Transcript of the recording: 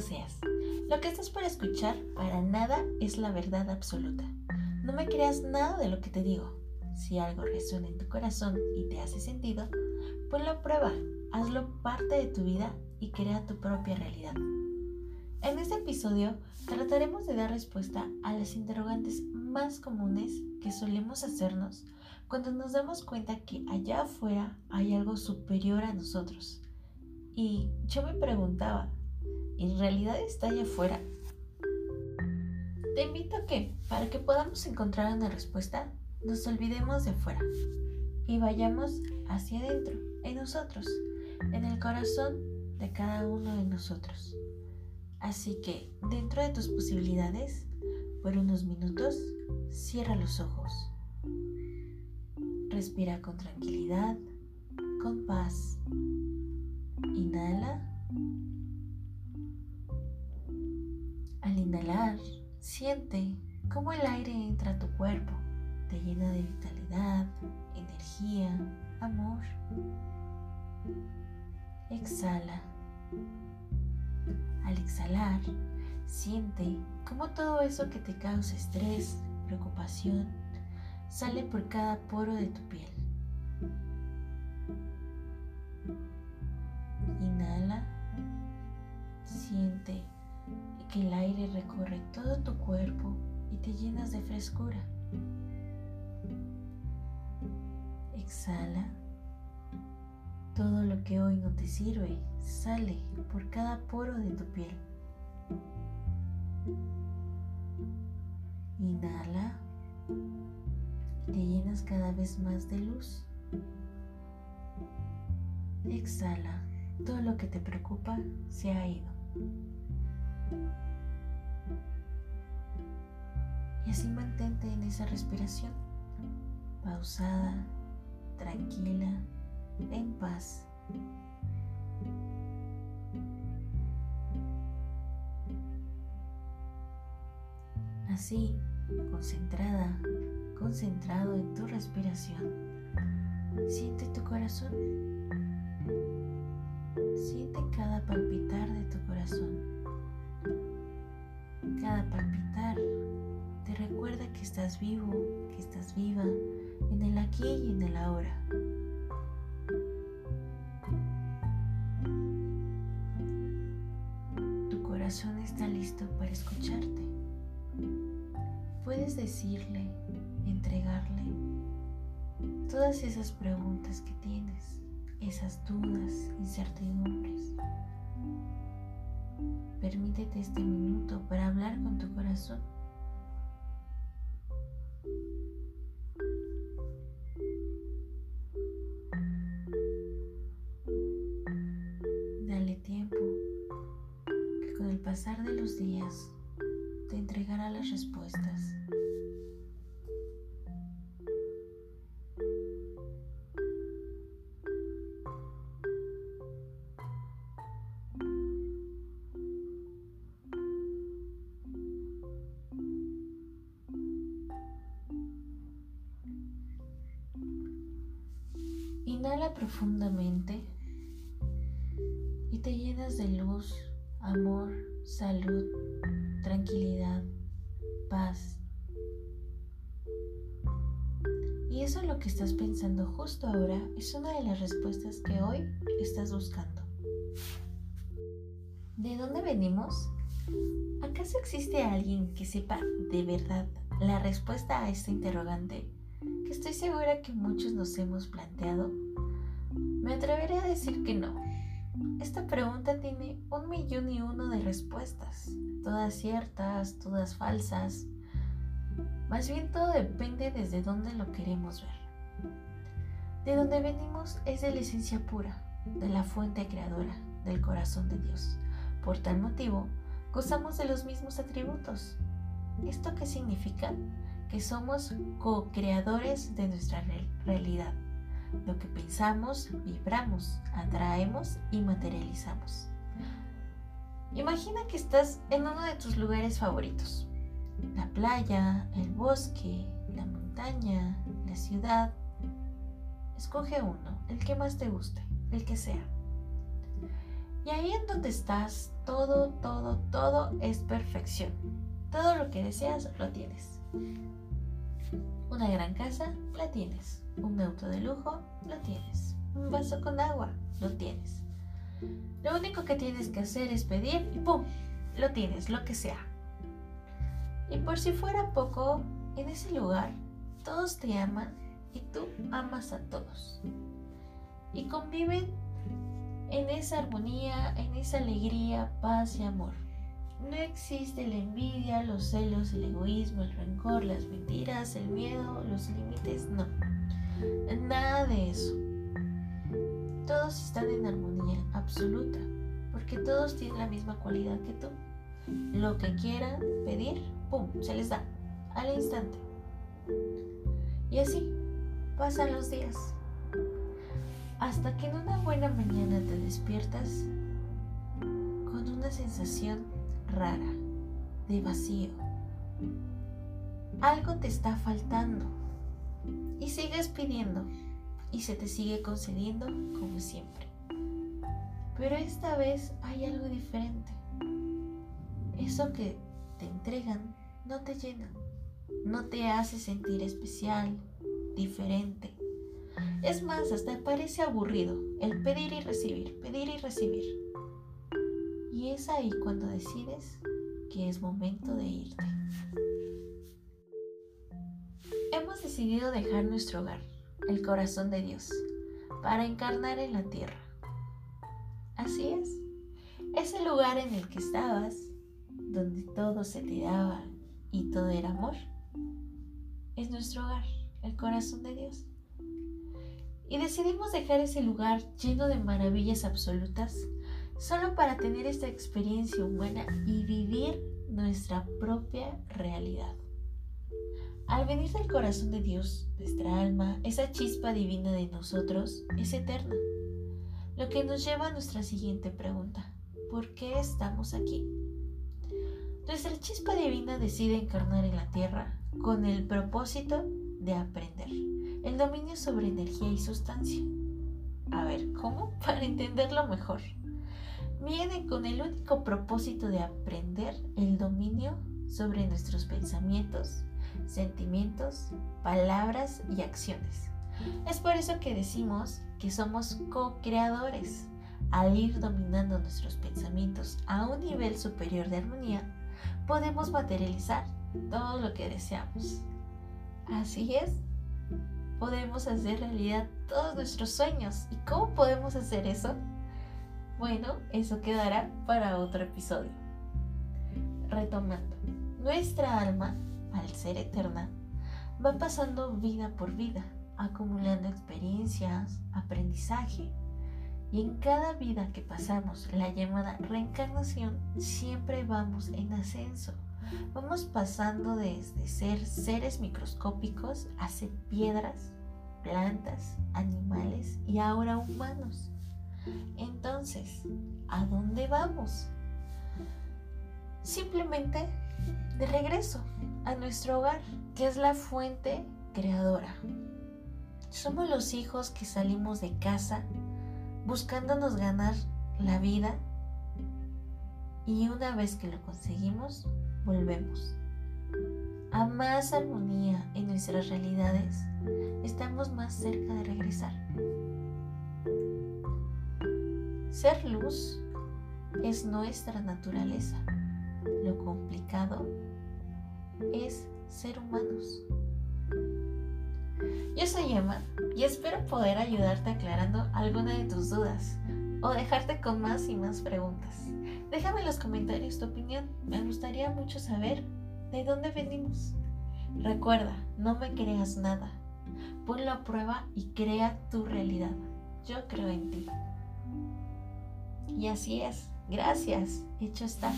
seas. Lo que estás por escuchar para nada es la verdad absoluta. No me creas nada de lo que te digo. Si algo resuena en tu corazón y te hace sentido, ponlo a prueba, hazlo parte de tu vida y crea tu propia realidad. En este episodio trataremos de dar respuesta a las interrogantes más comunes que solemos hacernos cuando nos damos cuenta que allá afuera hay algo superior a nosotros. Y yo me preguntaba, ¿en realidad está allá afuera? Te invito a que, para que podamos encontrar una respuesta, nos olvidemos de afuera y vayamos hacia adentro, en nosotros, en el corazón de cada uno de nosotros. Así que, dentro de tus posibilidades, por unos minutos, cierra los ojos. Respira con tranquilidad, con paz. Inhala. Inhalar, siente cómo el aire entra a tu cuerpo, te llena de vitalidad, energía, amor. Exhala. Al exhalar, siente cómo todo eso que te causa estrés, preocupación, sale por cada poro de tu piel. El aire recorre todo tu cuerpo y te llenas de frescura. Exhala, todo lo que hoy no te sirve sale por cada poro de tu piel. Inhala y te llenas cada vez más de luz. Exhala, todo lo que te preocupa se ha ido. Y así mantente en esa respiración, pausada, tranquila, en paz. Así, concentrada, concentrado en tu respiración, siente tu corazón. Siente cada palpitar de tu corazón. Cada palpitar que estás vivo, que estás viva en el aquí y en el ahora. Tu corazón está listo para escucharte. Puedes decirle, entregarle todas esas preguntas que tienes, esas dudas, incertidumbres. Permítete este minuto para hablar con tu corazón. Pasar de los días te entregará las respuestas. Inhala profundamente y te llenas de luz, amor, salud, tranquilidad, paz. Y eso es lo que estás pensando justo ahora es una de las respuestas que hoy estás buscando. ¿De dónde venimos? ¿Acaso existe alguien que sepa de verdad la respuesta a esta interrogante que estoy segura que muchos nos hemos planteado? Me atreveré a decir que no. Esta pregunta tiene un millón y uno de respuestas, todas ciertas, todas falsas. Más bien todo depende desde dónde lo queremos ver. De dónde venimos es de la esencia pura, de la fuente creadora, del corazón de Dios. Por tal motivo, gozamos de los mismos atributos. ¿Esto qué significa? Que somos co-creadores de nuestra realidad lo que pensamos, vibramos, atraemos y materializamos. Imagina que estás en uno de tus lugares favoritos. La playa, el bosque, la montaña, la ciudad. Escoge uno, el que más te guste, el que sea. Y ahí en donde estás, todo, todo, todo es perfección. Todo lo que deseas lo tienes. Una gran casa, la tienes. Un auto de lujo, lo tienes. Un vaso con agua, lo tienes. Lo único que tienes que hacer es pedir y ¡pum! Lo tienes, lo que sea. Y por si fuera poco, en ese lugar todos te aman y tú amas a todos. Y conviven en esa armonía, en esa alegría, paz y amor. No existe la envidia, los celos, el egoísmo, el rencor, las mentiras, el miedo, los límites, no. Nada de eso. Todos están en armonía absoluta, porque todos tienen la misma cualidad que tú. Lo que quieran pedir, ¡pum!, se les da al instante. Y así pasan los días. Hasta que en una buena mañana te despiertas con una sensación rara de vacío. Algo te está faltando y sigues pidiendo y se te sigue concediendo como siempre. Pero esta vez hay algo diferente. Eso que te entregan no te llena, no te hace sentir especial, diferente. Es más, hasta parece aburrido el pedir y recibir, pedir y recibir. Y es ahí cuando decides que es momento de irte. Hemos decidido dejar nuestro hogar, el corazón de Dios, para encarnar en la tierra. Así es, ese lugar en el que estabas, donde todo se te daba y todo era amor, es nuestro hogar, el corazón de Dios. Y decidimos dejar ese lugar lleno de maravillas absolutas solo para tener esta experiencia humana y vivir nuestra propia realidad. Al venir del corazón de Dios, nuestra alma, esa chispa divina de nosotros, es eterna. Lo que nos lleva a nuestra siguiente pregunta. ¿Por qué estamos aquí? Nuestra chispa divina decide encarnar en la tierra con el propósito de aprender el dominio sobre energía y sustancia. A ver, ¿cómo? Para entenderlo mejor. Viene con el único propósito de aprender el dominio sobre nuestros pensamientos, sentimientos, palabras y acciones. Es por eso que decimos que somos co-creadores. Al ir dominando nuestros pensamientos a un nivel superior de armonía, podemos materializar todo lo que deseamos. Así es, podemos hacer realidad todos nuestros sueños. ¿Y cómo podemos hacer eso? Bueno, eso quedará para otro episodio. Retomando, nuestra alma, al ser eterna, va pasando vida por vida, acumulando experiencias, aprendizaje, y en cada vida que pasamos, la llamada reencarnación, siempre vamos en ascenso. Vamos pasando desde ser seres microscópicos a ser piedras, plantas, animales y ahora humanos. Entonces, ¿a dónde vamos? Simplemente de regreso a nuestro hogar, que es la fuente creadora. Somos los hijos que salimos de casa buscándonos ganar la vida y una vez que lo conseguimos, volvemos. A más armonía en nuestras realidades, estamos más cerca de regresar. Ser luz es nuestra naturaleza. Lo complicado es ser humanos. Yo soy Emma y espero poder ayudarte aclarando alguna de tus dudas o dejarte con más y más preguntas. Déjame en los comentarios tu opinión, me gustaría mucho saber de dónde venimos. Recuerda, no me creas nada. Ponlo a prueba y crea tu realidad. Yo creo en ti. Y así es. Gracias. Hecho está.